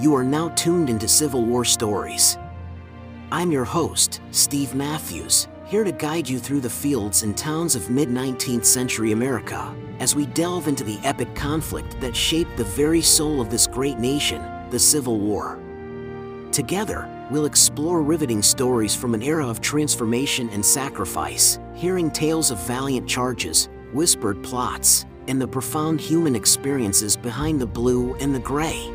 You are now tuned into Civil War stories. I'm your host, Steve Matthews, here to guide you through the fields and towns of mid 19th century America as we delve into the epic conflict that shaped the very soul of this great nation, the Civil War. Together, we'll explore riveting stories from an era of transformation and sacrifice, hearing tales of valiant charges, whispered plots, and the profound human experiences behind the blue and the gray.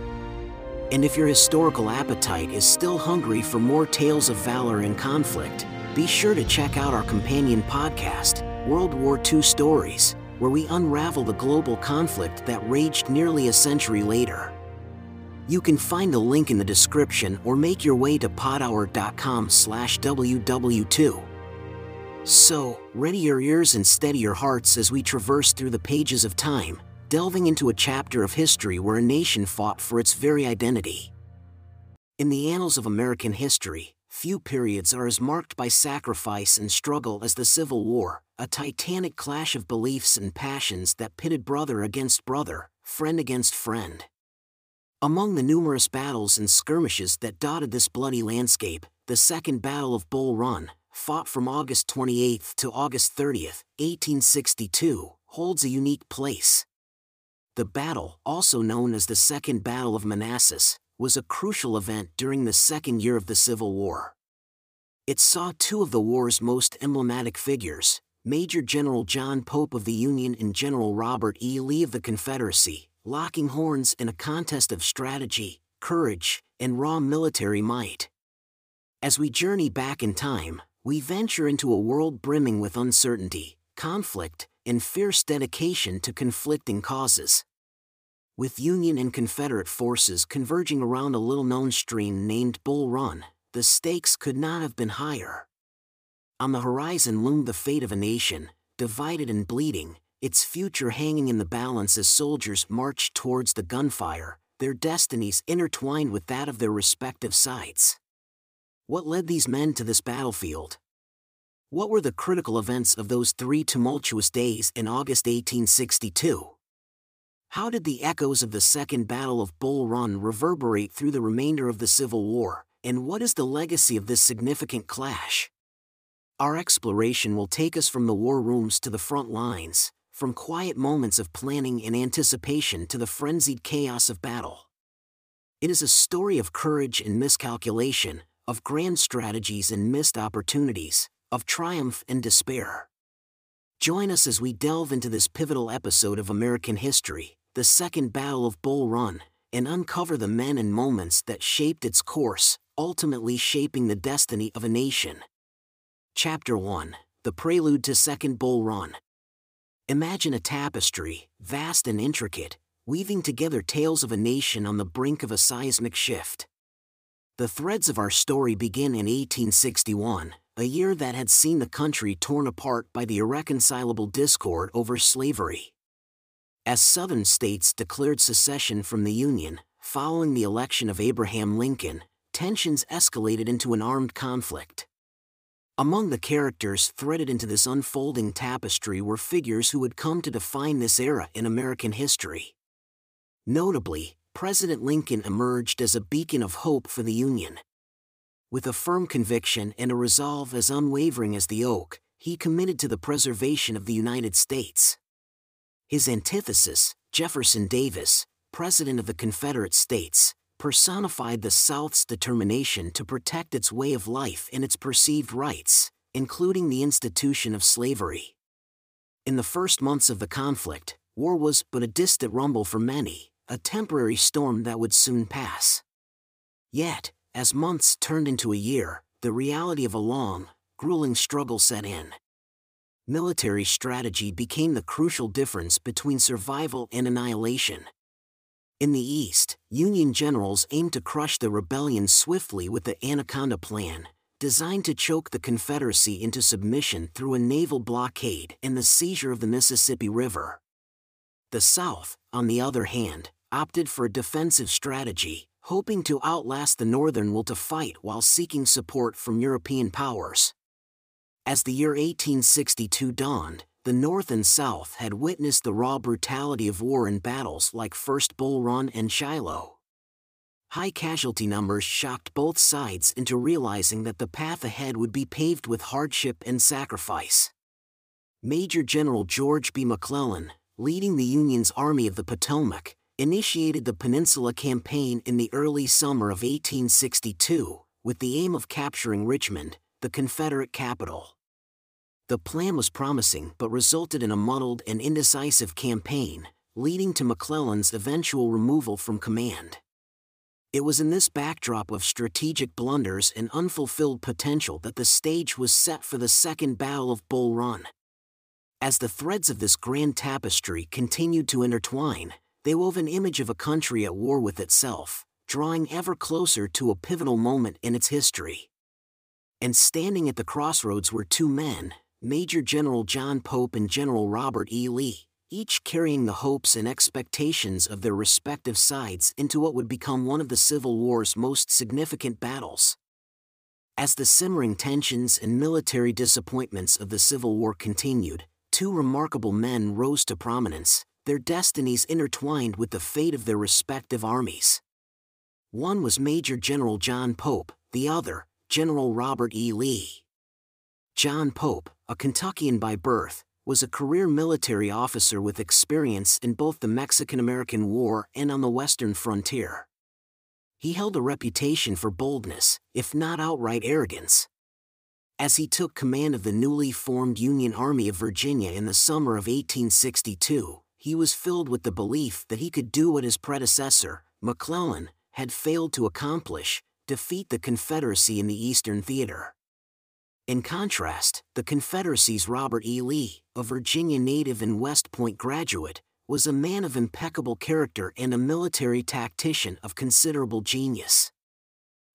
And if your historical appetite is still hungry for more tales of valor and conflict, be sure to check out our companion podcast, World War II Stories, where we unravel the global conflict that raged nearly a century later. You can find the link in the description or make your way to podhour.com slash WW2. So, ready your ears and steady your hearts as we traverse through the pages of time, delving into a chapter of history where a nation fought for its very identity. In the annals of American history, few periods are as marked by sacrifice and struggle as the Civil War, a titanic clash of beliefs and passions that pitted brother against brother, friend against friend. Among the numerous battles and skirmishes that dotted this bloody landscape, the Second Battle of Bull Run, fought from August 28 to August 30, 1862, holds a unique place. The battle, also known as the Second Battle of Manassas, was a crucial event during the second year of the Civil War. It saw two of the war's most emblematic figures, Major General John Pope of the Union and General Robert E. Lee of the Confederacy, locking horns in a contest of strategy, courage, and raw military might. As we journey back in time, we venture into a world brimming with uncertainty, conflict, and fierce dedication to conflicting causes. With Union and Confederate forces converging around a little known stream named Bull Run, the stakes could not have been higher. On the horizon loomed the fate of a nation, divided and bleeding, its future hanging in the balance as soldiers marched towards the gunfire, their destinies intertwined with that of their respective sides. What led these men to this battlefield? What were the critical events of those three tumultuous days in August 1862? How did the echoes of the Second Battle of Bull Run reverberate through the remainder of the Civil War, and what is the legacy of this significant clash? Our exploration will take us from the war rooms to the front lines, from quiet moments of planning and anticipation to the frenzied chaos of battle. It is a story of courage and miscalculation, of grand strategies and missed opportunities, of triumph and despair. Join us as we delve into this pivotal episode of American history, the Second Battle of Bull Run, and uncover the men and moments that shaped its course, ultimately shaping the destiny of a nation. Chapter 1 The Prelude to Second Bull Run. Imagine a tapestry, vast and intricate, weaving together tales of a nation on the brink of a seismic shift. The threads of our story begin in 1861, a year that had seen the country torn apart by the irreconcilable discord over slavery. As Southern states declared secession from the Union, following the election of Abraham Lincoln, tensions escalated into an armed conflict. Among the characters threaded into this unfolding tapestry were figures who would come to define this era in American history. Notably, President Lincoln emerged as a beacon of hope for the Union. With a firm conviction and a resolve as unwavering as the oak, he committed to the preservation of the United States. His antithesis, Jefferson Davis, President of the Confederate States, personified the South's determination to protect its way of life and its perceived rights, including the institution of slavery. In the first months of the conflict, war was but a distant rumble for many, a temporary storm that would soon pass. Yet, as months turned into a year, the reality of a long, grueling struggle set in. Military strategy became the crucial difference between survival and annihilation. In the East, Union generals aimed to crush the rebellion swiftly with the Anaconda Plan, designed to choke the Confederacy into submission through a naval blockade and the seizure of the Mississippi River. The South, on the other hand, opted for a defensive strategy, hoping to outlast the Northern will to fight while seeking support from European powers. As the year 1862 dawned, the North and South had witnessed the raw brutality of war in battles like First Bull Run and Shiloh. High casualty numbers shocked both sides into realizing that the path ahead would be paved with hardship and sacrifice. Major General George B. McClellan, leading the Union's Army of the Potomac, initiated the Peninsula Campaign in the early summer of 1862, with the aim of capturing Richmond, the Confederate capital. The plan was promising but resulted in a muddled and indecisive campaign, leading to McClellan's eventual removal from command. It was in this backdrop of strategic blunders and unfulfilled potential that the stage was set for the Second Battle of Bull Run. As the threads of this grand tapestry continued to intertwine, they wove an image of a country at war with itself, drawing ever closer to a pivotal moment in its history. And standing at the crossroads were two men, Major General John Pope and General Robert E. Lee, each carrying the hopes and expectations of their respective sides into what would become one of the Civil War's most significant battles. As the simmering tensions and military disappointments of the Civil War continued, two remarkable men rose to prominence, their destinies intertwined with the fate of their respective armies. One was Major General John Pope, the other, General Robert E. Lee. John Pope, a Kentuckian by birth, was a career military officer with experience in both the Mexican American War and on the Western frontier. He held a reputation for boldness, if not outright arrogance. As he took command of the newly formed Union Army of Virginia in the summer of 1862, he was filled with the belief that he could do what his predecessor, McClellan, had failed to accomplish defeat the Confederacy in the Eastern Theater. In contrast, the Confederacy's Robert E. Lee, a Virginia native and West Point graduate, was a man of impeccable character and a military tactician of considerable genius.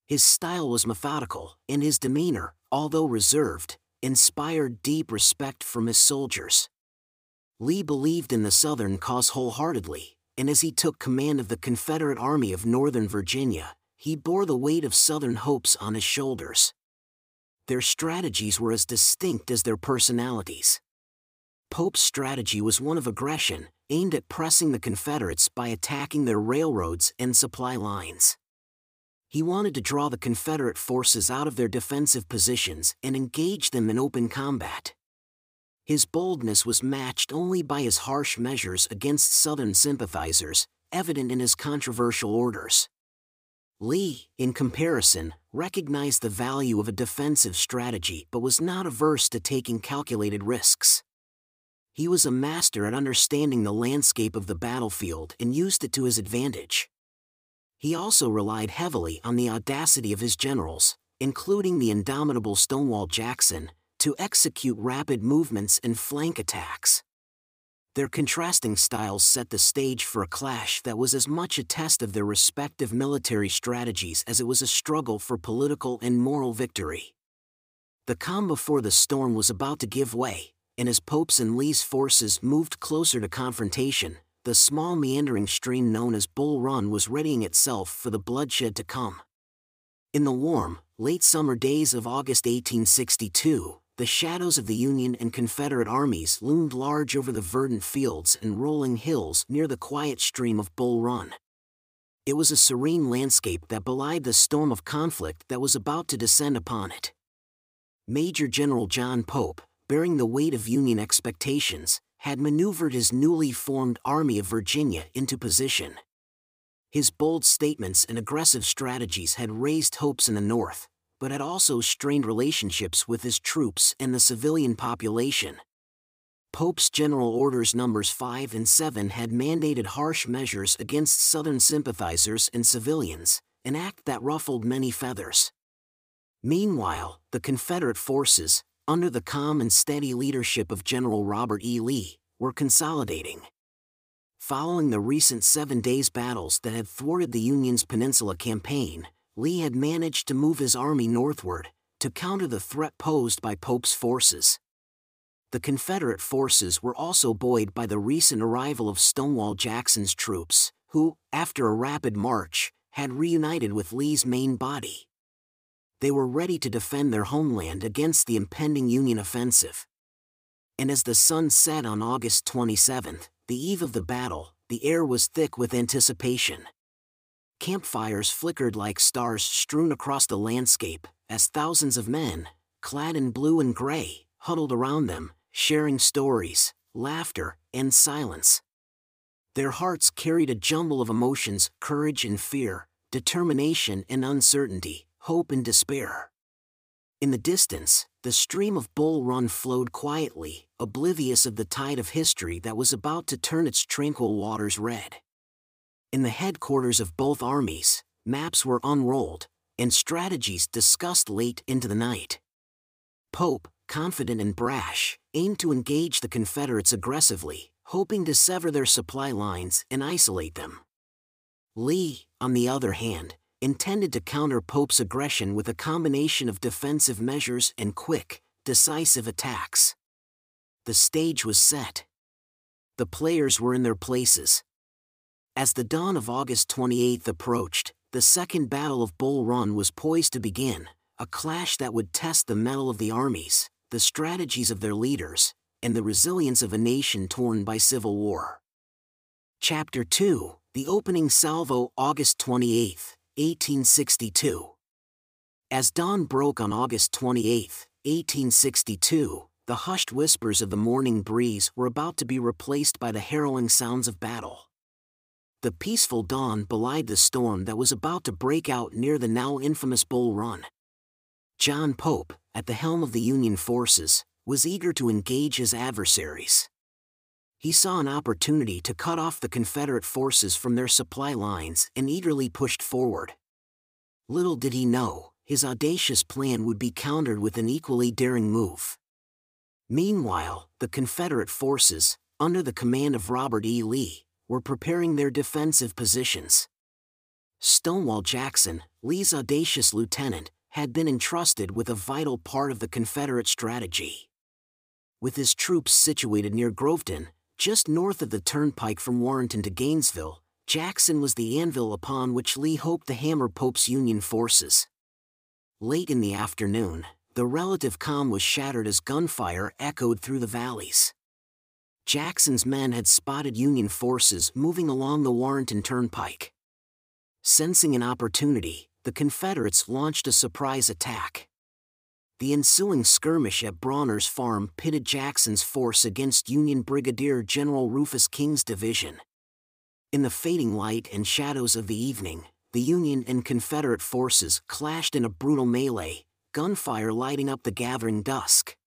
His style was methodical, and his demeanor, although reserved, inspired deep respect from his soldiers. Lee believed in the Southern cause wholeheartedly, and as he took command of the Confederate Army of Northern Virginia, he bore the weight of Southern hopes on his shoulders. Their strategies were as distinct as their personalities. Pope's strategy was one of aggression, aimed at pressing the Confederates by attacking their railroads and supply lines. He wanted to draw the Confederate forces out of their defensive positions and engage them in open combat. His boldness was matched only by his harsh measures against Southern sympathizers, evident in his controversial orders. Lee, in comparison, recognized the value of a defensive strategy but was not averse to taking calculated risks. He was a master at understanding the landscape of the battlefield and used it to his advantage. He also relied heavily on the audacity of his generals, including the indomitable Stonewall Jackson, to execute rapid movements and flank attacks. Their contrasting styles set the stage for a clash that was as much a test of their respective military strategies as it was a struggle for political and moral victory. The calm before the storm was about to give way, and as Pope's and Lee's forces moved closer to confrontation, the small meandering stream known as Bull Run was readying itself for the bloodshed to come. In the warm, late summer days of August 1862, the shadows of the Union and Confederate armies loomed large over the verdant fields and rolling hills near the quiet stream of Bull Run. It was a serene landscape that belied the storm of conflict that was about to descend upon it. Major General John Pope, bearing the weight of Union expectations, had maneuvered his newly formed Army of Virginia into position. His bold statements and aggressive strategies had raised hopes in the North, but had also strained relationships with his troops and the civilian population. Pope's General Orders Numbers 5 and 7 had mandated harsh measures against Southern sympathizers and civilians, an act that ruffled many feathers. Meanwhile, the Confederate forces, under the calm and steady leadership of General Robert E. Lee, were consolidating. Following the recent Seven Days battles that had thwarted the Union's Peninsula Campaign, Lee had managed to move his army northward to counter the threat posed by Pope's forces. The Confederate forces were also buoyed by the recent arrival of Stonewall Jackson's troops, who, after a rapid march, had reunited with Lee's main body. They were ready to defend their homeland against the impending Union offensive. And as the sun set on August 27, the eve of the battle, the air was thick with anticipation. Campfires flickered like stars strewn across the landscape, as thousands of men, clad in blue and gray, huddled around them, sharing stories, laughter, and silence. Their hearts carried a jumble of emotions courage and fear, determination and uncertainty, hope and despair. In the distance, the stream of Bull Run flowed quietly, oblivious of the tide of history that was about to turn its tranquil waters red. In the headquarters of both armies, maps were unrolled, and strategies discussed late into the night. Pope, confident and brash, aimed to engage the Confederates aggressively, hoping to sever their supply lines and isolate them. Lee, on the other hand, intended to counter Pope's aggression with a combination of defensive measures and quick, decisive attacks. The stage was set. The players were in their places. As the dawn of August 28 approached, the Second Battle of Bull Run was poised to begin, a clash that would test the mettle of the armies, the strategies of their leaders, and the resilience of a nation torn by civil war. Chapter 2 The Opening Salvo, August 28, 1862. As dawn broke on August 28, 1862, the hushed whispers of the morning breeze were about to be replaced by the harrowing sounds of battle. The peaceful dawn belied the storm that was about to break out near the now infamous Bull Run. John Pope, at the helm of the Union forces, was eager to engage his adversaries. He saw an opportunity to cut off the Confederate forces from their supply lines and eagerly pushed forward. Little did he know, his audacious plan would be countered with an equally daring move. Meanwhile, the Confederate forces, under the command of Robert E. Lee, were preparing their defensive positions. Stonewall Jackson, Lee's audacious lieutenant, had been entrusted with a vital part of the Confederate strategy. With his troops situated near Groveton, just north of the turnpike from Warrenton to Gainesville, Jackson was the anvil upon which Lee hoped to hammer Pope's Union forces. Late in the afternoon, the relative calm was shattered as gunfire echoed through the valleys. Jackson's men had spotted Union forces moving along the Warrenton Turnpike. Sensing an opportunity, the Confederates launched a surprise attack. The ensuing skirmish at Brawner's farm pitted Jackson's force against Union Brigadier General Rufus King's division. In the fading light and shadows of the evening, the Union and Confederate forces clashed in a brutal melee, gunfire lighting up the gathering dusk.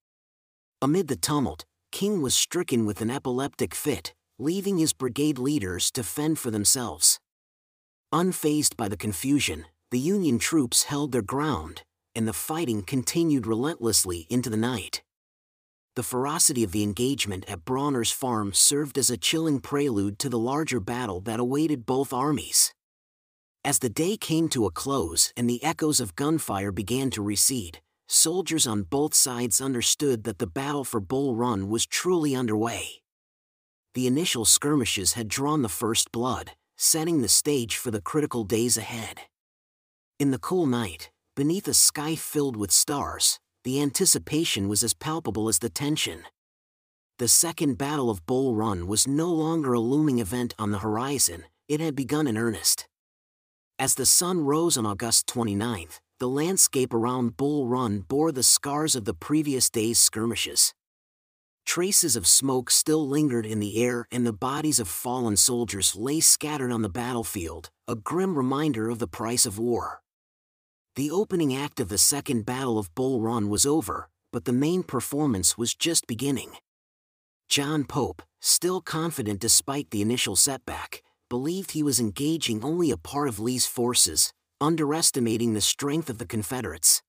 Amid the tumult, King was stricken with an epileptic fit, leaving his brigade leaders to fend for themselves. Unfazed by the confusion, the Union troops held their ground, and the fighting continued relentlessly into the night. The ferocity of the engagement at Brawner's farm served as a chilling prelude to the larger battle that awaited both armies. As the day came to a close and the echoes of gunfire began to recede, soldiers on both sides understood that the battle for Bull Run was truly underway. The initial skirmishes had drawn the first blood, setting the stage for the critical days ahead. In the cool night, beneath a sky filled with stars, the anticipation was as palpable as the tension. The Second Battle of Bull Run was no longer a looming event on the horizon, it had begun in earnest. As the sun rose on August 29, the landscape around Bull Run bore the scars of the previous day's skirmishes. Traces of smoke still lingered in the air and the bodies of fallen soldiers lay scattered on the battlefield, a grim reminder of the price of war. The opening act of the Second Battle of Bull Run was over, but the main performance was just beginning. John Pope, still confident despite the initial setback, believed he was engaging only a part of Lee's forces, underestimating the strength of the Confederates.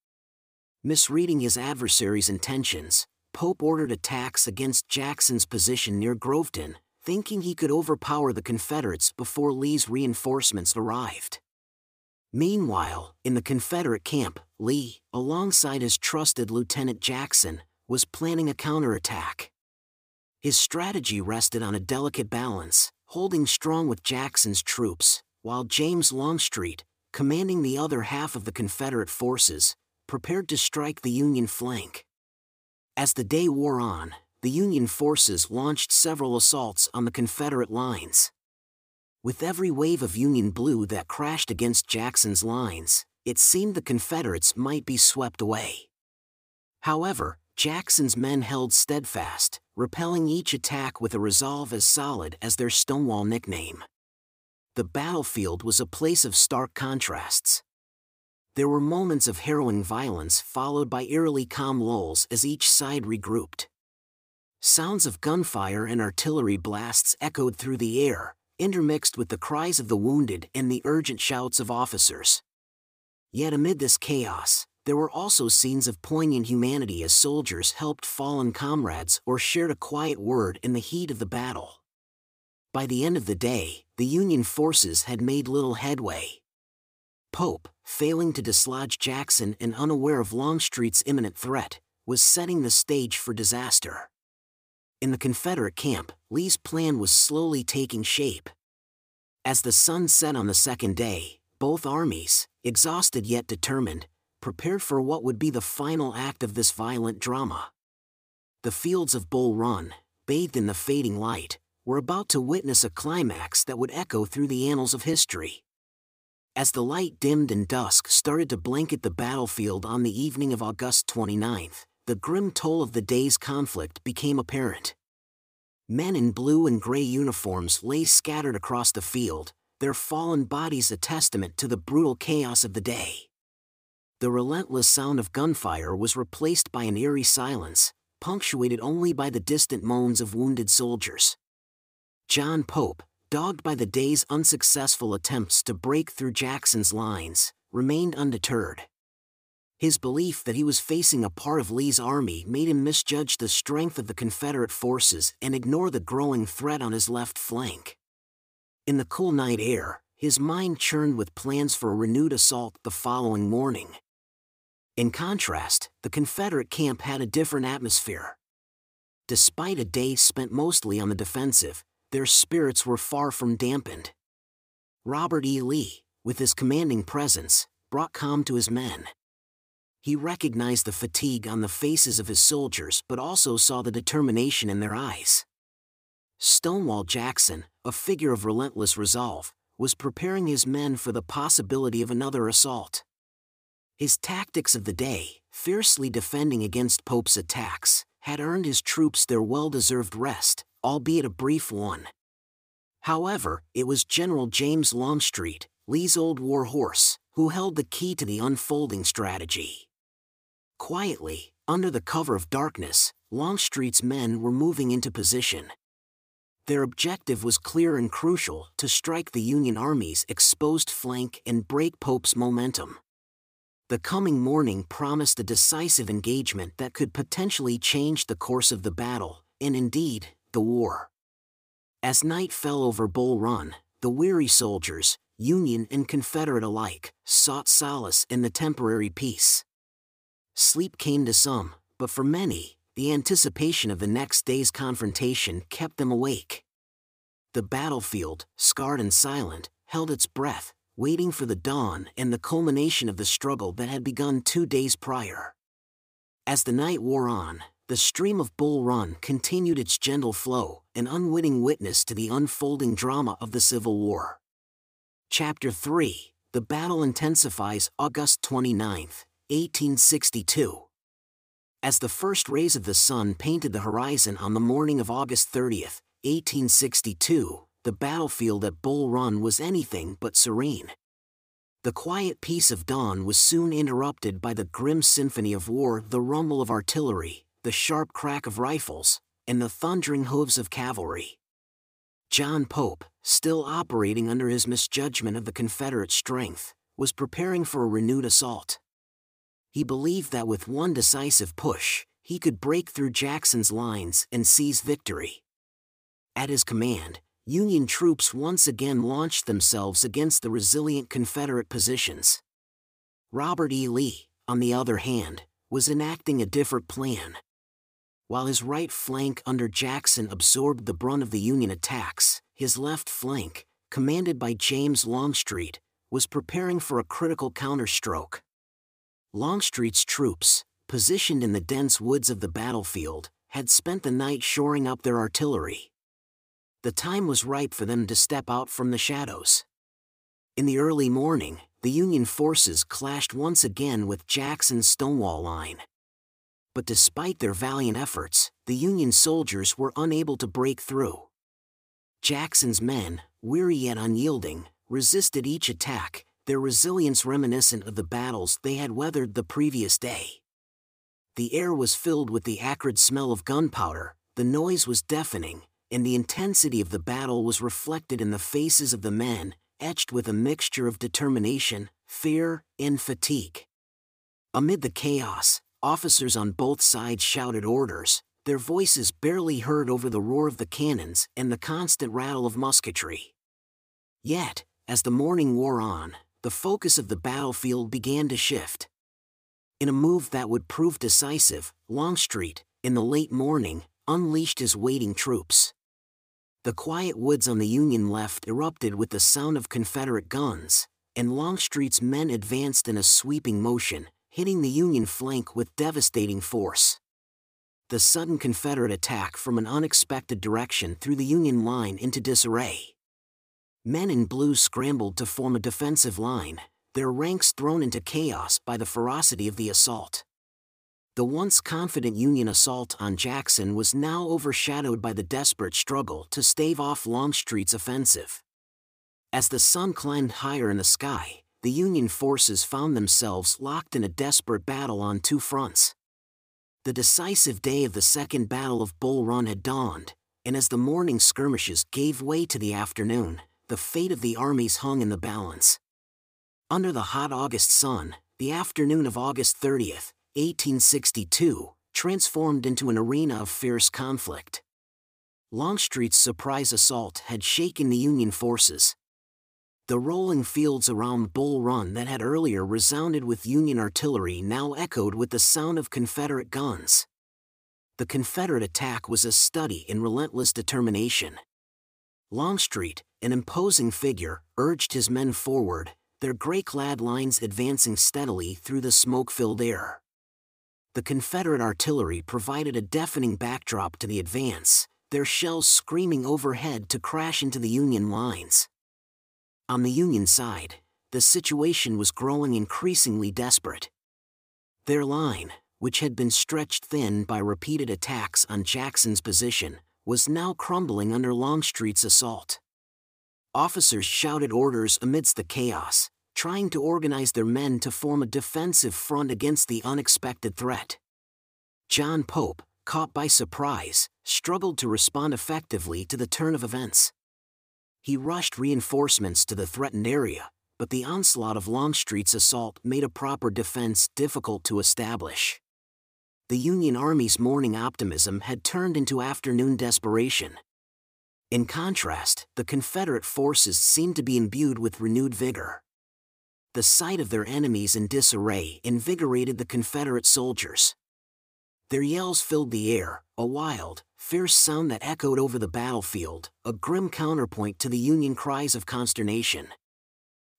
Misreading his adversary's intentions, Pope ordered attacks against Jackson's position near Groveton, thinking he could overpower the Confederates before Lee's reinforcements arrived. Meanwhile, in the Confederate camp, Lee, alongside his trusted Lieutenant Jackson, was planning a counterattack. His strategy rested on a delicate balance, holding strong with Jackson's troops, while James Longstreet, commanding the other half of the Confederate forces, prepared to strike the Union flank. As the day wore on, the Union forces launched several assaults on the Confederate lines. With every wave of Union blue that crashed against Jackson's lines, it seemed the Confederates might be swept away. However, Jackson's men held steadfast, repelling each attack with a resolve as solid as their Stonewall nickname. The battlefield was a place of stark contrasts. There were moments of harrowing violence followed by eerily calm lulls as each side regrouped. Sounds of gunfire and artillery blasts echoed through the air, intermixed with the cries of the wounded and the urgent shouts of officers. Yet amid this chaos, there were also scenes of poignant humanity as soldiers helped fallen comrades or shared a quiet word in the heat of the battle. By the end of the day, the Union forces had made little headway. Pope, failing to dislodge Jackson and unaware of Longstreet's imminent threat, was setting the stage for disaster. In the Confederate camp, Lee's plan was slowly taking shape. As the sun set on the second day, both armies, exhausted yet determined, prepared for what would be the final act of this violent drama. The fields of Bull Run, bathed in the fading light, were about to witness a climax that would echo through the annals of history. As the light dimmed and dusk started to blanket the battlefield on the evening of August 29th, the grim toll of the day's conflict became apparent. Men in blue and gray uniforms lay scattered across the field, their fallen bodies a testament to the brutal chaos of the day the relentless sound of gunfire was replaced by an eerie silence, punctuated only by the distant moans of wounded soldiers. John Pope, dogged by the day's unsuccessful attempts to break through Jackson's lines, remained undeterred. His belief that he was facing a part of Lee's army made him misjudge the strength of the Confederate forces and ignore the growing threat on his left flank. In the cool night air, his mind churned with plans for a renewed assault the following morning. In contrast, the Confederate camp had a different atmosphere. Despite a day spent mostly on the defensive, their spirits were far from dampened. Robert E. Lee, with his commanding presence, brought calm to his men. He recognized the fatigue on the faces of his soldiers but also saw the determination in their eyes. Stonewall Jackson, a figure of relentless resolve, was preparing his men for the possibility of another assault. His tactics of the day, fiercely defending against Pope's attacks, had earned his troops their well deserved rest, albeit a brief one. However, it was General James Longstreet, Lee's old war horse, who held the key to the unfolding strategy. Quietly, under the cover of darkness, Longstreet's men were moving into position. Their objective was clear and crucial to strike the Union Army's exposed flank and break Pope's momentum the coming morning promised a decisive engagement that could potentially change the course of the battle, and indeed, the war. As night fell over Bull Run, the weary soldiers, Union and Confederate alike, sought solace in the temporary peace. Sleep came to some, but for many, the anticipation of the next day's confrontation kept them awake. The battlefield, scarred and silent, held its breath, waiting for the dawn and the culmination of the struggle that had begun two days prior. As the night wore on, the stream of Bull Run continued its gentle flow, an unwitting witness to the unfolding drama of the Civil War. Chapter 3 The battle intensifies August 29, 1862. As the first rays of the sun painted the horizon on the morning of August 30, 1862, the battlefield at Bull Run was anything but serene. The quiet peace of dawn was soon interrupted by the grim symphony of war the rumble of artillery, the sharp crack of rifles, and the thundering hooves of cavalry. John Pope, still operating under his misjudgment of the Confederate strength, was preparing for a renewed assault. He believed that with one decisive push, he could break through Jackson's lines and seize victory. At his command, Union troops once again launched themselves against the resilient Confederate positions. Robert E. Lee, on the other hand, was enacting a different plan. While his right flank under Jackson absorbed the brunt of the Union attacks, his left flank, commanded by James Longstreet, was preparing for a critical counterstroke. Longstreet's troops, positioned in the dense woods of the battlefield, had spent the night shoring up their artillery. the time was ripe for them to step out from the shadows. In the early morning, the Union forces clashed once again with Jackson's Stonewall Line. But despite their valiant efforts, the Union soldiers were unable to break through. Jackson's men, weary yet unyielding, resisted each attack, their resilience reminiscent of the battles they had weathered the previous day. The air was filled with the acrid smell of gunpowder, the noise was deafening, and the intensity of the battle was reflected in the faces of the men, etched with a mixture of determination, fear, and fatigue. Amid the chaos, officers on both sides shouted orders, their voices barely heard over the roar of the cannons and the constant rattle of musketry. Yet, as the morning wore on, the focus of the battlefield began to shift. In a move that would prove decisive, Longstreet, in the late morning, unleashed his waiting troops. The quiet woods on the Union left erupted with the sound of Confederate guns, and Longstreet's men advanced in a sweeping motion, hitting the Union flank with devastating force. The sudden Confederate attack from an unexpected direction threw the Union line into disarray. Men in blue scrambled to form a defensive line, their ranks thrown into chaos by the ferocity of the assault. The once confident Union assault on Jackson was now overshadowed by the desperate struggle to stave off Longstreet's offensive. As the sun climbed higher in the sky, the Union forces found themselves locked in a desperate battle on two fronts. The decisive day of the Second Battle of Bull Run had dawned, and as the morning skirmishes gave way to the afternoon, the fate of the armies hung in the balance. Under the hot August sun, the afternoon of August 30th, 1862, transformed into an arena of fierce conflict. Longstreet's surprise assault had shaken the Union forces, the rolling fields around Bull Run that had earlier resounded with Union artillery now echoed with the sound of Confederate guns. The Confederate attack was a study in relentless determination. Longstreet, an imposing figure, urged his men forward, their gray-clad lines advancing steadily through the smoke-filled air. The Confederate artillery provided a deafening backdrop to the advance, their shells screaming overhead to crash into the Union lines. On the Union side, the situation was growing increasingly desperate. Their line, which had been stretched thin by repeated attacks on Jackson's position, was now crumbling under Longstreet's assault. Officers shouted orders amidst the chaos, trying to organize their men to form a defensive front against the unexpected threat. John Pope, caught by surprise, struggled to respond effectively to the turn of events. He rushed reinforcements to the threatened area, but the onslaught of Longstreet's assault made a proper defense difficult to establish. The Union Army's morning optimism had turned into afternoon desperation. In contrast, the Confederate forces seemed to be imbued with renewed vigor. The sight of their enemies in disarray invigorated the Confederate soldiers. Their yells filled the air, a wild, fierce sound that echoed over the battlefield, a grim counterpoint to the Union cries of consternation.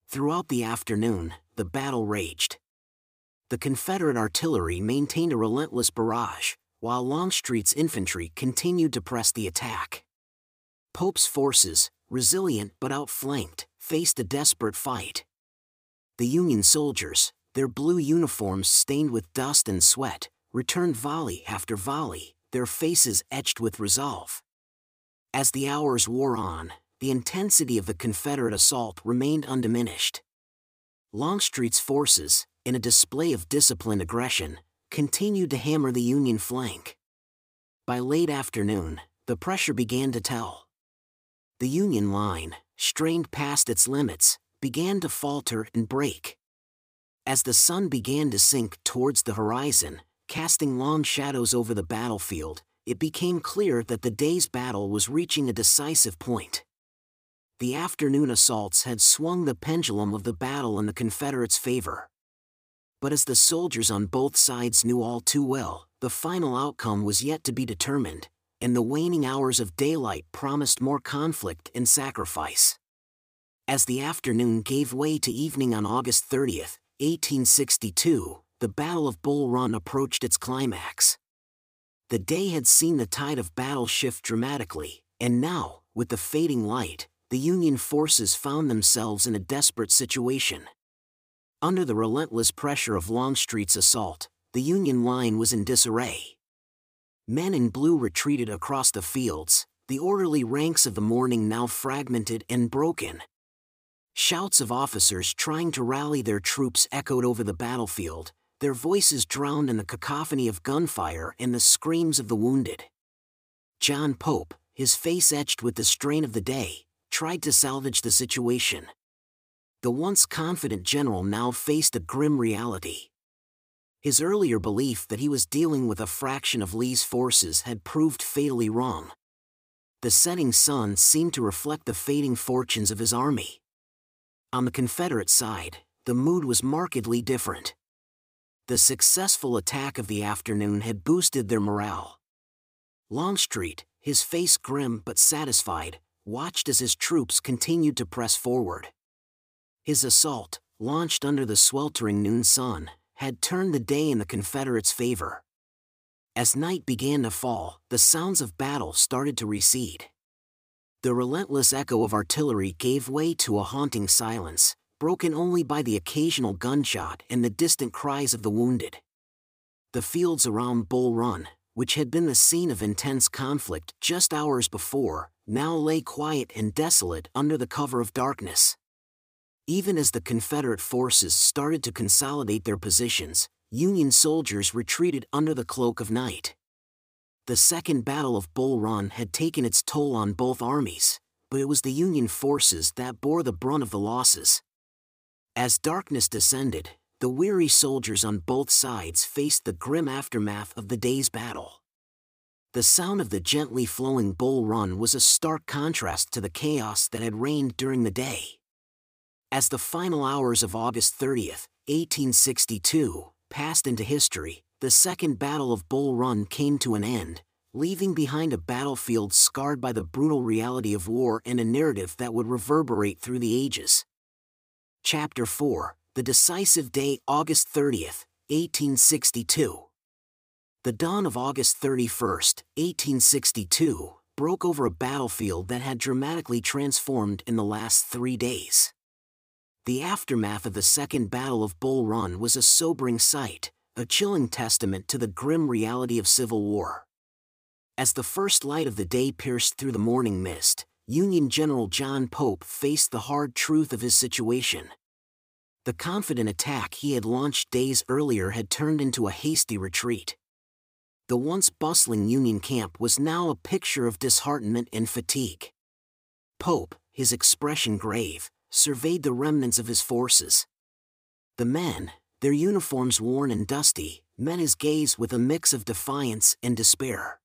Throughout the afternoon, the battle raged. The Confederate artillery maintained a relentless barrage, while Longstreet's infantry continued to press the attack. Pope's forces, resilient but outflanked, faced a desperate fight. The Union soldiers, their blue uniforms stained with dust and sweat, returned volley after volley, their faces etched with resolve. As the hours wore on, the intensity of the Confederate assault remained undiminished. Longstreet's forces, in a display of disciplined aggression, continued to hammer the Union flank. By late afternoon, the pressure began to tell. The Union line, strained past its limits, began to falter and break. As the sun began to sink towards the horizon, casting long shadows over the battlefield, it became clear that the day's battle was reaching a decisive point. The afternoon assaults had swung the pendulum of the battle in the Confederates' favor. But as the soldiers on both sides knew all too well, the final outcome was yet to be determined, and the waning hours of daylight promised more conflict and sacrifice. As the afternoon gave way to evening on August 30, 1862, the Battle of Bull Run approached its climax. The day had seen the tide of battle shift dramatically, and now, with the fading light, the Union forces found themselves in a desperate situation. Under the relentless pressure of Longstreet's assault, the Union line was in disarray. Men in blue retreated across the fields, the orderly ranks of the morning now fragmented and broken. Shouts of officers trying to rally their troops echoed over the battlefield, their voices drowned in the cacophony of gunfire and the screams of the wounded. John Pope, his face etched with the strain of the day, tried to salvage the situation the once confident general now faced a grim reality. His earlier belief that he was dealing with a fraction of Lee's forces had proved fatally wrong. The setting sun seemed to reflect the fading fortunes of his army. On the Confederate side, the mood was markedly different. The successful attack of the afternoon had boosted their morale. Longstreet, his face grim but satisfied, watched as his troops continued to press forward. His assault, launched under the sweltering noon sun, had turned the day in the Confederates' favor. As night began to fall, the sounds of battle started to recede. The relentless echo of artillery gave way to a haunting silence, broken only by the occasional gunshot and the distant cries of the wounded. The fields around Bull Run, which had been the scene of intense conflict just hours before, now lay quiet and desolate under the cover of darkness. Even as the Confederate forces started to consolidate their positions, Union soldiers retreated under the cloak of night. The Second Battle of Bull Run had taken its toll on both armies, but it was the Union forces that bore the brunt of the losses. As darkness descended, the weary soldiers on both sides faced the grim aftermath of the day's battle. The sound of the gently flowing Bull Run was a stark contrast to the chaos that had reigned during the day. As the final hours of August 30, 1862, passed into history, the Second Battle of Bull Run came to an end, leaving behind a battlefield scarred by the brutal reality of war and a narrative that would reverberate through the ages. Chapter 4 The Decisive Day, August 30, 1862. The dawn of August 31, 1862, broke over a battlefield that had dramatically transformed in the last three days. The aftermath of the Second Battle of Bull Run was a sobering sight, a chilling testament to the grim reality of civil war. As the first light of the day pierced through the morning mist, Union General John Pope faced the hard truth of his situation. The confident attack he had launched days earlier had turned into a hasty retreat. The once bustling Union camp was now a picture of disheartenment and fatigue. Pope, his expression grave, surveyed the remnants of his forces. The men, their uniforms worn and dusty, met his gaze with a mix of defiance and despair.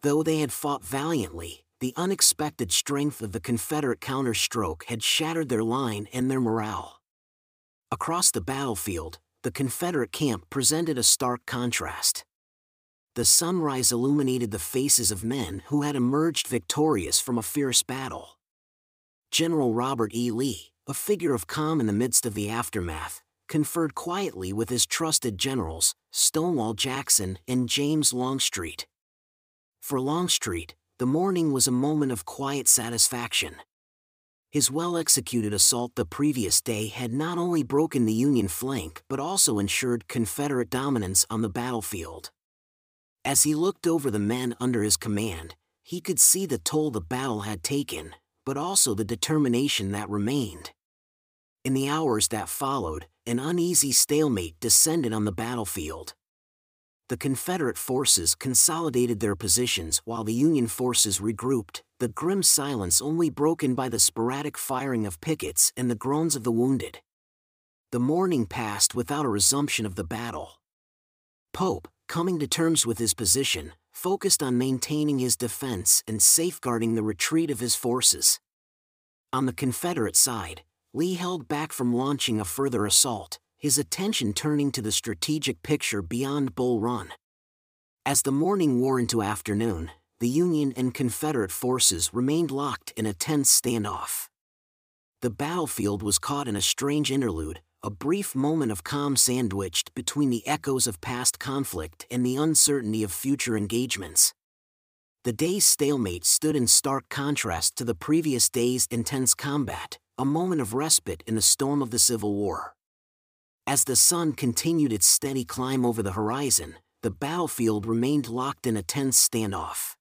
Though they had fought valiantly, the unexpected strength of the Confederate counterstroke had shattered their line and their morale. Across the battlefield, the Confederate camp presented a stark contrast. The sunrise illuminated the faces of men who had emerged victorious from a fierce battle. General Robert E. Lee, a figure of calm in the midst of the aftermath, conferred quietly with his trusted generals, Stonewall Jackson and James Longstreet. For Longstreet, the morning was a moment of quiet satisfaction. His well executed assault the previous day had not only broken the Union flank but also ensured Confederate dominance on the battlefield. As he looked over the men under his command, he could see the toll the battle had taken but also the determination that remained. In the hours that followed, an uneasy stalemate descended on the battlefield. The Confederate forces consolidated their positions while the Union forces regrouped, the grim silence only broken by the sporadic firing of pickets and the groans of the wounded. The morning passed without a resumption of the battle. Pope, coming to terms with his position, focused on maintaining his defense and safeguarding the retreat of his forces. On the Confederate side, Lee held back from launching a further assault, his attention turning to the strategic picture beyond Bull Run. As the morning wore into afternoon, the Union and Confederate forces remained locked in a tense standoff. The battlefield was caught in a strange interlude, a brief moment of calm sandwiched between the echoes of past conflict and the uncertainty of future engagements. The day's stalemate stood in stark contrast to the previous day's intense combat, a moment of respite in the storm of the Civil War. As the sun continued its steady climb over the horizon, the battlefield remained locked in a tense standoff.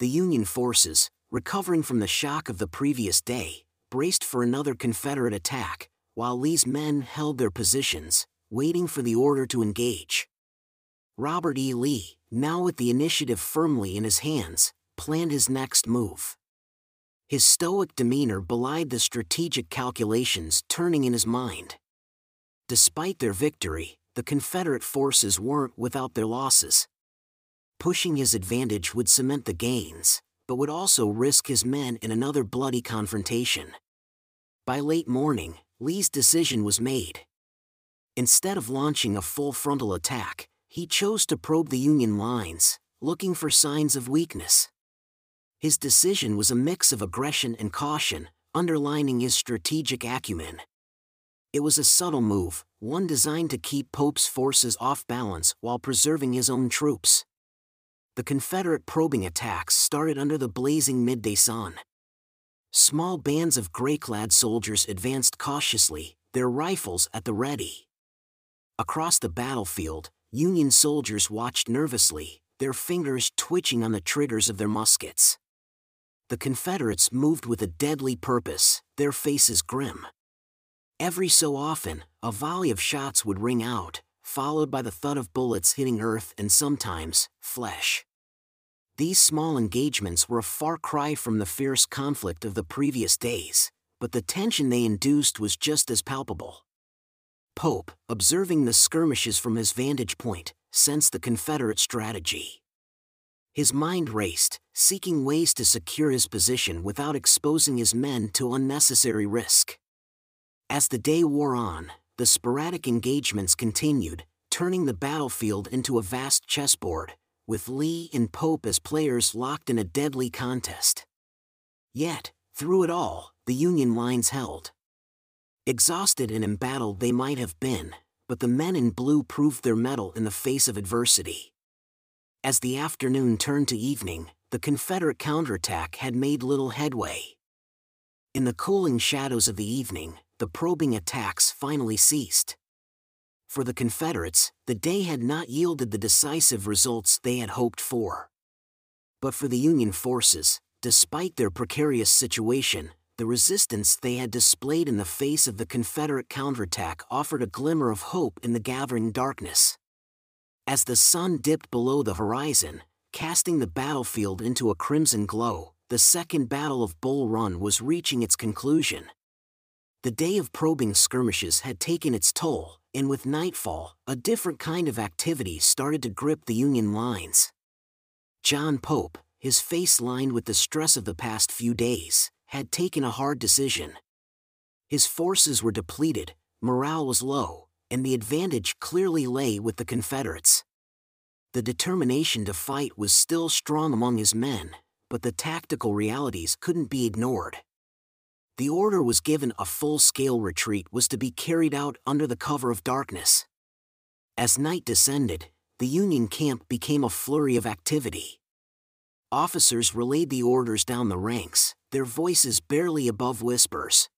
The Union forces, recovering from the shock of the previous day, braced for another Confederate attack, while Lee's men held their positions, waiting for the order to engage. Robert E. Lee, now with the initiative firmly in his hands, planned his next move. His stoic demeanor belied the strategic calculations turning in his mind. Despite their victory, the Confederate forces weren't without their losses. Pushing his advantage would cement the gains, but would also risk his men in another bloody confrontation. By late morning, Lee's decision was made. Instead of launching a full frontal attack, he chose to probe the Union lines, looking for signs of weakness. His decision was a mix of aggression and caution, underlining his strategic acumen. It was a subtle move, one designed to keep Pope's forces off balance while preserving his own troops. The Confederate probing attacks started under the blazing midday sun. Small bands of gray-clad soldiers advanced cautiously, their rifles at the ready. Across the battlefield, Union soldiers watched nervously, their fingers twitching on the triggers of their muskets the Confederates moved with a deadly purpose, their faces grim. Every so often, a volley of shots would ring out, followed by the thud of bullets hitting earth and sometimes, flesh. These small engagements were a far cry from the fierce conflict of the previous days, but the tension they induced was just as palpable. Pope, observing the skirmishes from his vantage point, sensed the Confederate strategy. His mind raced, seeking ways to secure his position without exposing his men to unnecessary risk. As the day wore on, the sporadic engagements continued, turning the battlefield into a vast chessboard, with Lee and Pope as players locked in a deadly contest. Yet, through it all, the Union lines held. Exhausted and embattled they might have been, but the men in blue proved their mettle in the face of adversity. As the afternoon turned to evening, the Confederate counterattack had made little headway. In the cooling shadows of the evening, the probing attacks finally ceased. For the Confederates, the day had not yielded the decisive results they had hoped for. But for the Union forces, despite their precarious situation, the resistance they had displayed in the face of the Confederate counterattack offered a glimmer of hope in the gathering darkness. As the sun dipped below the horizon, casting the battlefield into a crimson glow, the Second Battle of Bull Run was reaching its conclusion. The day of probing skirmishes had taken its toll, and with nightfall, a different kind of activity started to grip the Union lines. John Pope, his face lined with the stress of the past few days, had taken a hard decision. His forces were depleted, morale was low, and the advantage clearly lay with the Confederates. The determination to fight was still strong among his men, but the tactical realities couldn't be ignored. The order was given a full-scale retreat was to be carried out under the cover of darkness. As night descended, the Union camp became a flurry of activity. Officers relayed the orders down the ranks, their voices barely above whispers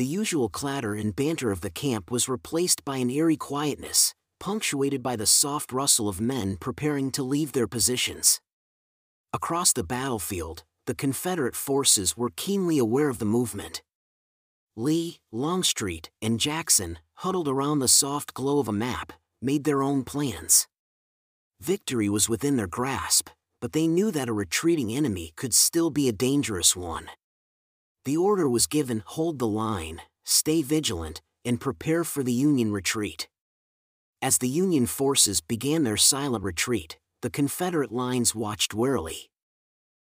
the usual clatter and banter of the camp was replaced by an eerie quietness, punctuated by the soft rustle of men preparing to leave their positions. Across the battlefield, the Confederate forces were keenly aware of the movement. Lee, Longstreet, and Jackson, huddled around the soft glow of a map, made their own plans. Victory was within their grasp, but they knew that a retreating enemy could still be a dangerous one. The order was given hold the line, stay vigilant, and prepare for the Union retreat. As the Union forces began their silent retreat, the Confederate lines watched warily.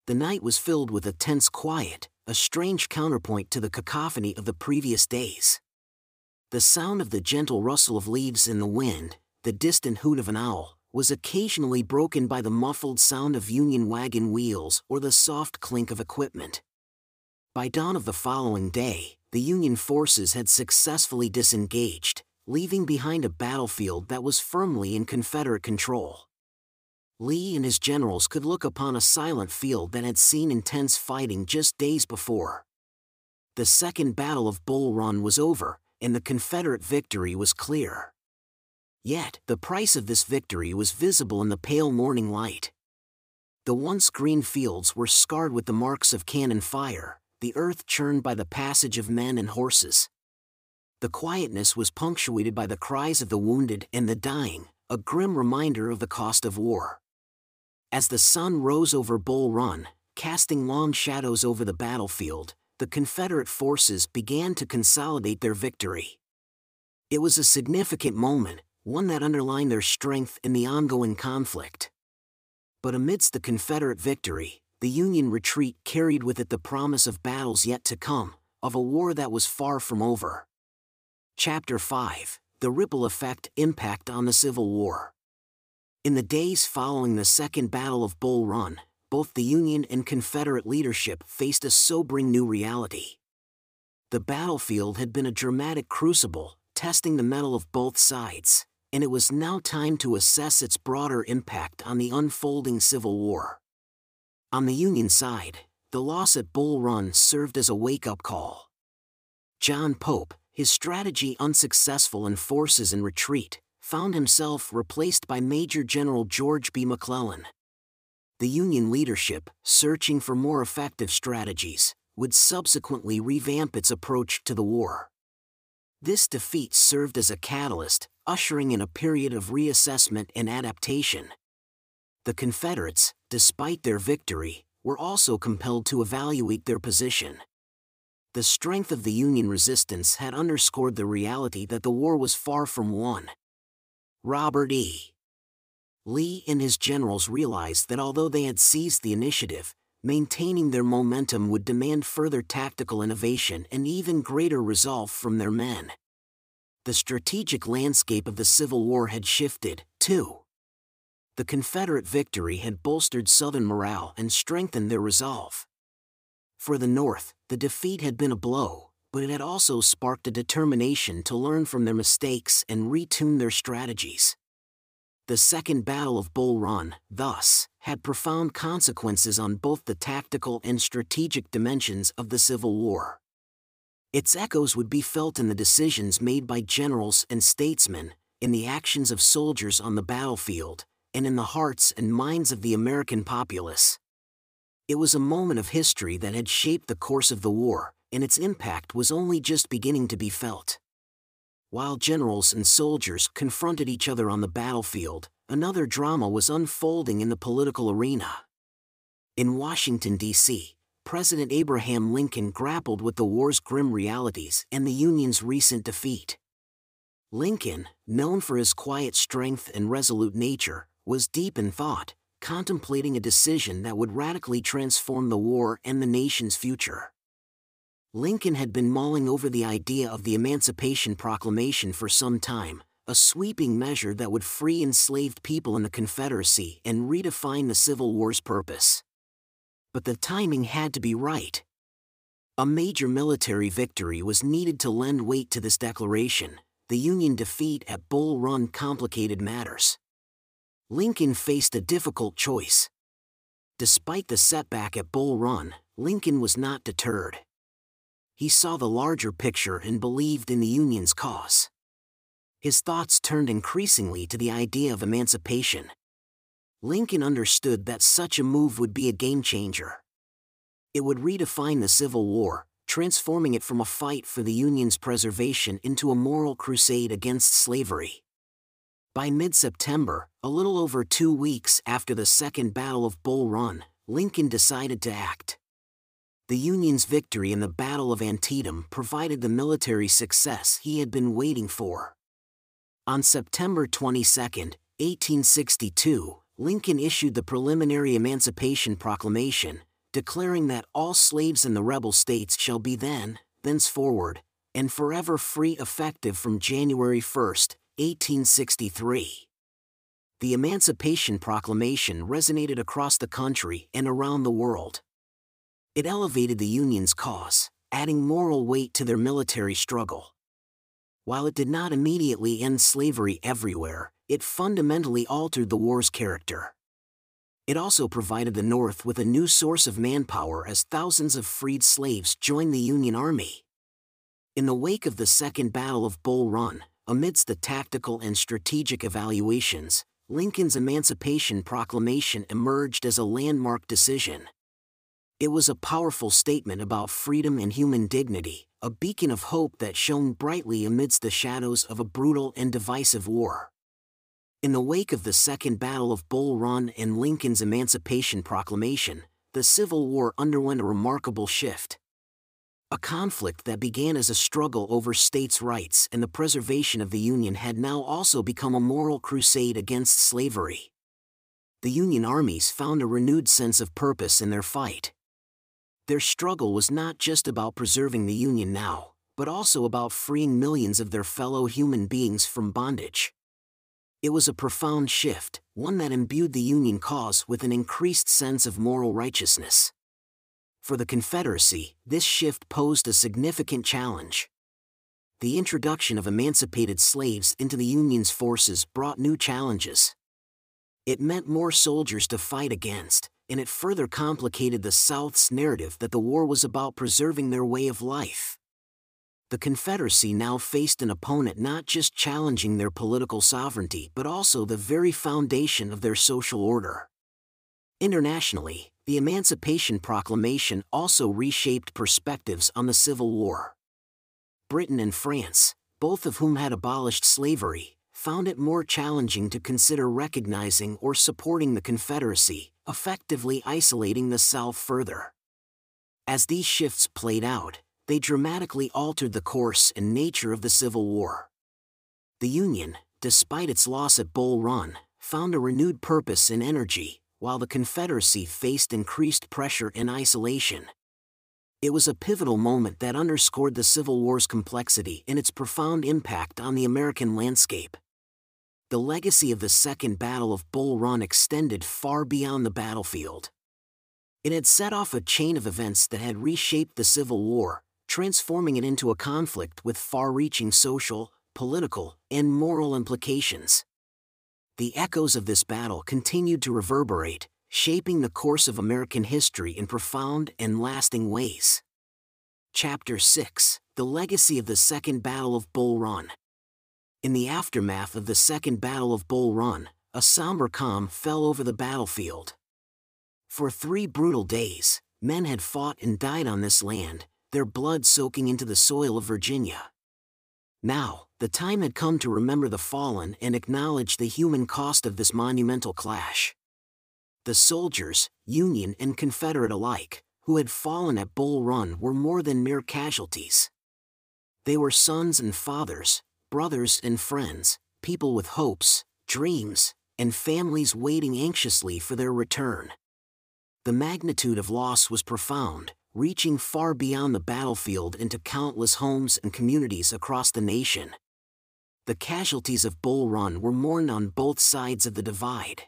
The night was filled with a tense quiet, a strange counterpoint to the cacophony of the previous days. The sound of the gentle rustle of leaves in the wind, the distant hoot of an owl, was occasionally broken by the muffled sound of Union wagon wheels or the soft clink of equipment. By dawn of the following day, the Union forces had successfully disengaged, leaving behind a battlefield that was firmly in Confederate control. Lee and his generals could look upon a silent field that had seen intense fighting just days before. The Second Battle of Bull Run was over, and the Confederate victory was clear. Yet, the price of this victory was visible in the pale morning light. The once green fields were scarred with the marks of cannon fire, the earth churned by the passage of men and horses. The quietness was punctuated by the cries of the wounded and the dying, a grim reminder of the cost of war. As the sun rose over Bull Run, casting long shadows over the battlefield, the Confederate forces began to consolidate their victory. It was a significant moment, one that underlined their strength in the ongoing conflict. But amidst the Confederate victory, the Union retreat carried with it the promise of battles yet to come, of a war that was far from over. Chapter 5 The Ripple Effect Impact on the Civil War. In the days following the Second Battle of Bull Run, both the Union and Confederate leadership faced a sobering new reality. The battlefield had been a dramatic crucible, testing the mettle of both sides and it was now time to assess its broader impact on the unfolding Civil War. On the Union side, the loss at Bull Run served as a wake up call. John Pope, his strategy unsuccessful and forces in retreat, found himself replaced by Major General George B. McClellan. The Union leadership, searching for more effective strategies, would subsequently revamp its approach to the war. This defeat served as a catalyst, ushering in a period of reassessment and adaptation. The Confederates, despite their victory, were also compelled to evaluate their position. The strength of the Union resistance had underscored the reality that the war was far from won. Robert E. Lee and his generals realized that although they had seized the initiative, maintaining their momentum would demand further tactical innovation and even greater resolve from their men the strategic landscape of the Civil War had shifted, too. The Confederate victory had bolstered Southern morale and strengthened their resolve. For the North, the defeat had been a blow, but it had also sparked a determination to learn from their mistakes and retune their strategies. The Second Battle of Bull Run, thus, had profound consequences on both the tactical and strategic dimensions of the Civil War. Its echoes would be felt in the decisions made by generals and statesmen, in the actions of soldiers on the battlefield, and in the hearts and minds of the American populace. It was a moment of history that had shaped the course of the war, and its impact was only just beginning to be felt. While generals and soldiers confronted each other on the battlefield, another drama was unfolding in the political arena. In Washington, D.C., President Abraham Lincoln grappled with the war's grim realities and the Union's recent defeat. Lincoln, known for his quiet strength and resolute nature, was deep in thought, contemplating a decision that would radically transform the war and the nation's future. Lincoln had been mulling over the idea of the Emancipation Proclamation for some time, a sweeping measure that would free enslaved people in the Confederacy and redefine the Civil War's purpose but the timing had to be right. A major military victory was needed to lend weight to this declaration. The Union defeat at Bull Run complicated matters. Lincoln faced a difficult choice. Despite the setback at Bull Run, Lincoln was not deterred. He saw the larger picture and believed in the Union's cause. His thoughts turned increasingly to the idea of emancipation, Lincoln understood that such a move would be a game changer. It would redefine the Civil War, transforming it from a fight for the Union's preservation into a moral crusade against slavery. By mid September, a little over two weeks after the Second Battle of Bull Run, Lincoln decided to act. The Union's victory in the Battle of Antietam provided the military success he had been waiting for. On September 22, 1862, Lincoln issued the preliminary Emancipation Proclamation, declaring that all slaves in the rebel states shall be then, thenceforward, and forever free effective from January 1, 1863. The Emancipation Proclamation resonated across the country and around the world. It elevated the Union's cause, adding moral weight to their military struggle. While it did not immediately end slavery everywhere, it fundamentally altered the war's character. It also provided the North with a new source of manpower as thousands of freed slaves joined the Union Army. In the wake of the Second Battle of Bull Run, amidst the tactical and strategic evaluations, Lincoln's Emancipation Proclamation emerged as a landmark decision. It was a powerful statement about freedom and human dignity, a beacon of hope that shone brightly amidst the shadows of a brutal and divisive war. In the wake of the Second Battle of Bull Run and Lincoln's Emancipation Proclamation, the Civil War underwent a remarkable shift. A conflict that began as a struggle over states' rights and the preservation of the Union had now also become a moral crusade against slavery. The Union armies found a renewed sense of purpose in their fight. Their struggle was not just about preserving the Union now, but also about freeing millions of their fellow human beings from bondage. It was a profound shift, one that imbued the Union cause with an increased sense of moral righteousness. For the Confederacy, this shift posed a significant challenge. The introduction of emancipated slaves into the Union's forces brought new challenges. It meant more soldiers to fight against, and it further complicated the South's narrative that the war was about preserving their way of life. The Confederacy now faced an opponent not just challenging their political sovereignty but also the very foundation of their social order. Internationally, the Emancipation Proclamation also reshaped perspectives on the Civil War. Britain and France, both of whom had abolished slavery, found it more challenging to consider recognizing or supporting the Confederacy, effectively isolating the South further. As these shifts played out, they dramatically altered the course and nature of the Civil War. The Union, despite its loss at Bull Run, found a renewed purpose and energy, while the Confederacy faced increased pressure and isolation. It was a pivotal moment that underscored the Civil War's complexity and its profound impact on the American landscape. The legacy of the Second Battle of Bull Run extended far beyond the battlefield. It had set off a chain of events that had reshaped the Civil War, transforming it into a conflict with far reaching social, political, and moral implications the echoes of this battle continued to reverberate, shaping the course of American history in profound and lasting ways. Chapter 6 The Legacy of the Second Battle of Bull Run. In the aftermath of the Second Battle of Bull Run, a somber calm fell over the battlefield. For three brutal days, men had fought and died on this land, their blood soaking into the soil of Virginia. Now, the time had come to remember the fallen and acknowledge the human cost of this monumental clash. The soldiers, Union and Confederate alike, who had fallen at Bull Run were more than mere casualties. They were sons and fathers, brothers and friends, people with hopes, dreams, and families waiting anxiously for their return. The magnitude of loss was profound, reaching far beyond the battlefield into countless homes and communities across the nation the casualties of Bull Run were mourned on both sides of the divide.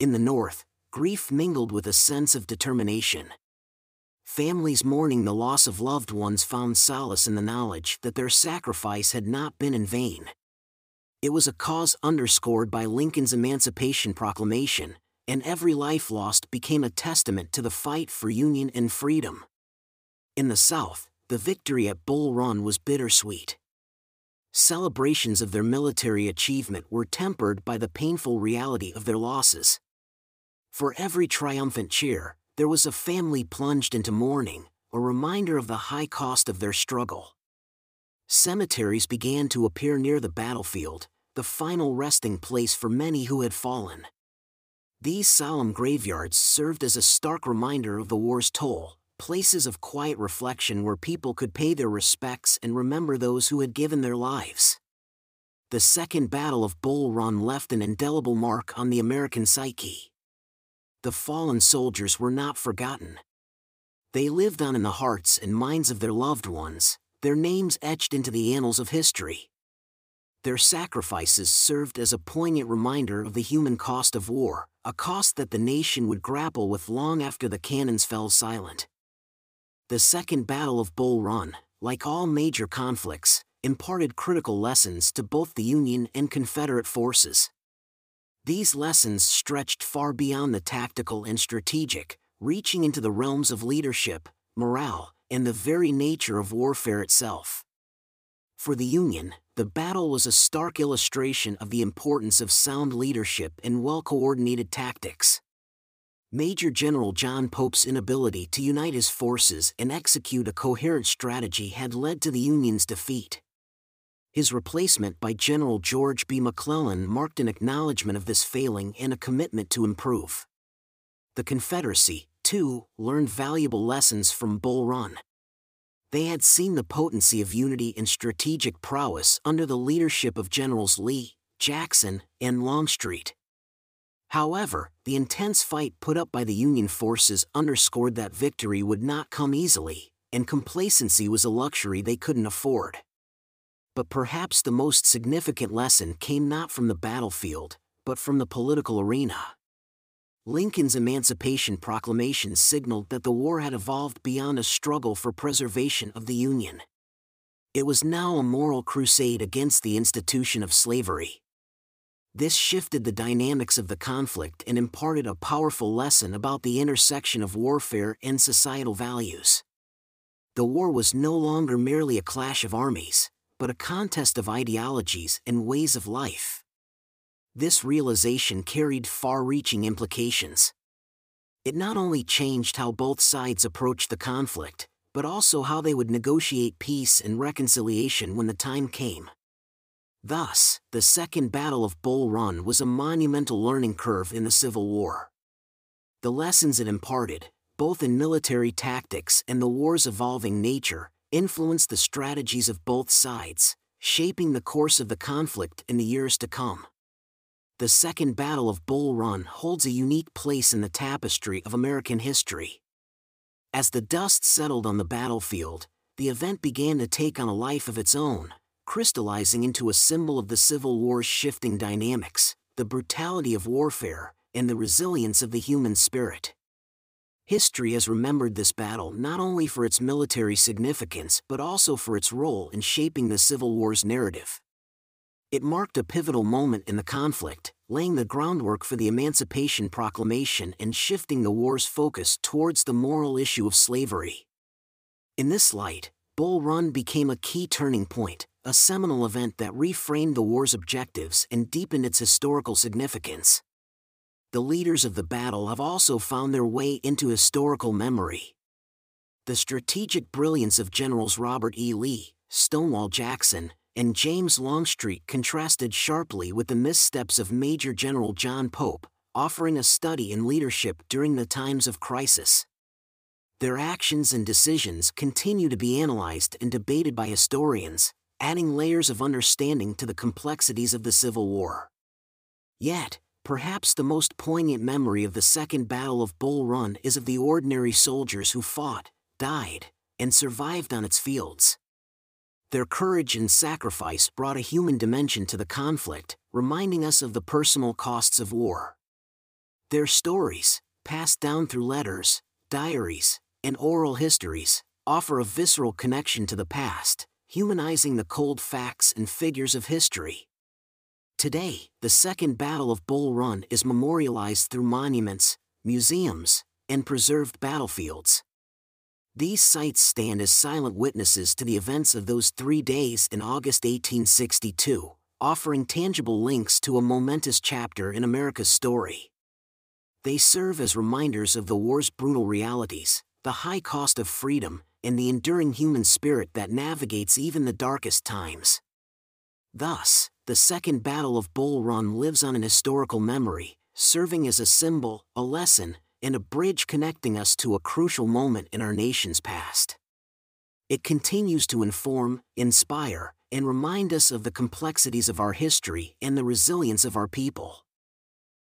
In the north, grief mingled with a sense of determination. Families mourning the loss of loved ones found solace in the knowledge that their sacrifice had not been in vain. It was a cause underscored by Lincoln's Emancipation Proclamation, and every life lost became a testament to the fight for union and freedom. In the South, the victory at Bull Run was bittersweet celebrations of their military achievement were tempered by the painful reality of their losses. For every triumphant cheer, there was a family plunged into mourning, a reminder of the high cost of their struggle. Cemeteries began to appear near the battlefield, the final resting place for many who had fallen. These solemn graveyards served as a stark reminder of the war's toll, places of quiet reflection where people could pay their respects and remember those who had given their lives. The Second Battle of Bull Run left an indelible mark on the American psyche. The fallen soldiers were not forgotten. They lived on in the hearts and minds of their loved ones, their names etched into the annals of history. Their sacrifices served as a poignant reminder of the human cost of war, a cost that the nation would grapple with long after the cannons fell silent. The Second Battle of Bull Run, like all major conflicts, imparted critical lessons to both the Union and Confederate forces. These lessons stretched far beyond the tactical and strategic, reaching into the realms of leadership, morale, and the very nature of warfare itself. For the Union, the battle was a stark illustration of the importance of sound leadership and well coordinated tactics. Major General John Pope's inability to unite his forces and execute a coherent strategy had led to the Union's defeat. His replacement by General George B. McClellan marked an acknowledgement of this failing and a commitment to improve. The Confederacy, too, learned valuable lessons from Bull Run. They had seen the potency of unity and strategic prowess under the leadership of Generals Lee, Jackson, and Longstreet. However, the intense fight put up by the Union forces underscored that victory would not come easily, and complacency was a luxury they couldn't afford. But perhaps the most significant lesson came not from the battlefield, but from the political arena. Lincoln's Emancipation Proclamation signaled that the war had evolved beyond a struggle for preservation of the Union. It was now a moral crusade against the institution of slavery. This shifted the dynamics of the conflict and imparted a powerful lesson about the intersection of warfare and societal values. The war was no longer merely a clash of armies, but a contest of ideologies and ways of life. This realization carried far reaching implications. It not only changed how both sides approached the conflict, but also how they would negotiate peace and reconciliation when the time came. Thus, the Second Battle of Bull Run was a monumental learning curve in the Civil War. The lessons it imparted, both in military tactics and the war's evolving nature, influenced the strategies of both sides, shaping the course of the conflict in the years to come. The Second Battle of Bull Run holds a unique place in the tapestry of American history. As the dust settled on the battlefield, the event began to take on a life of its own, crystallizing into a symbol of the Civil War's shifting dynamics, the brutality of warfare, and the resilience of the human spirit. History has remembered this battle not only for its military significance but also for its role in shaping the Civil War's narrative. It marked a pivotal moment in the conflict, laying the groundwork for the Emancipation Proclamation and shifting the war's focus towards the moral issue of slavery. In this light, Bull Run became a key turning point, a seminal event that reframed the war's objectives and deepened its historical significance. The leaders of the battle have also found their way into historical memory. The strategic brilliance of Generals Robert E. Lee, Stonewall Jackson, and James Longstreet contrasted sharply with the missteps of Major General John Pope, offering a study in leadership during the times of crisis. Their actions and decisions continue to be analyzed and debated by historians, adding layers of understanding to the complexities of the Civil War. Yet, perhaps the most poignant memory of the Second Battle of Bull Run is of the ordinary soldiers who fought, died, and survived on its fields. Their courage and sacrifice brought a human dimension to the conflict, reminding us of the personal costs of war. Their stories, passed down through letters, diaries, and oral histories, offer a visceral connection to the past, humanizing the cold facts and figures of history. Today, the Second Battle of Bull Run is memorialized through monuments, museums, and preserved battlefields. These sites stand as silent witnesses to the events of those three days in August 1862, offering tangible links to a momentous chapter in America's story. They serve as reminders of the war's brutal realities, the high cost of freedom, and the enduring human spirit that navigates even the darkest times. Thus, the Second Battle of Bull Run lives on an historical memory, serving as a symbol, a lesson, and a bridge connecting us to a crucial moment in our nation's past. It continues to inform, inspire, and remind us of the complexities of our history and the resilience of our people.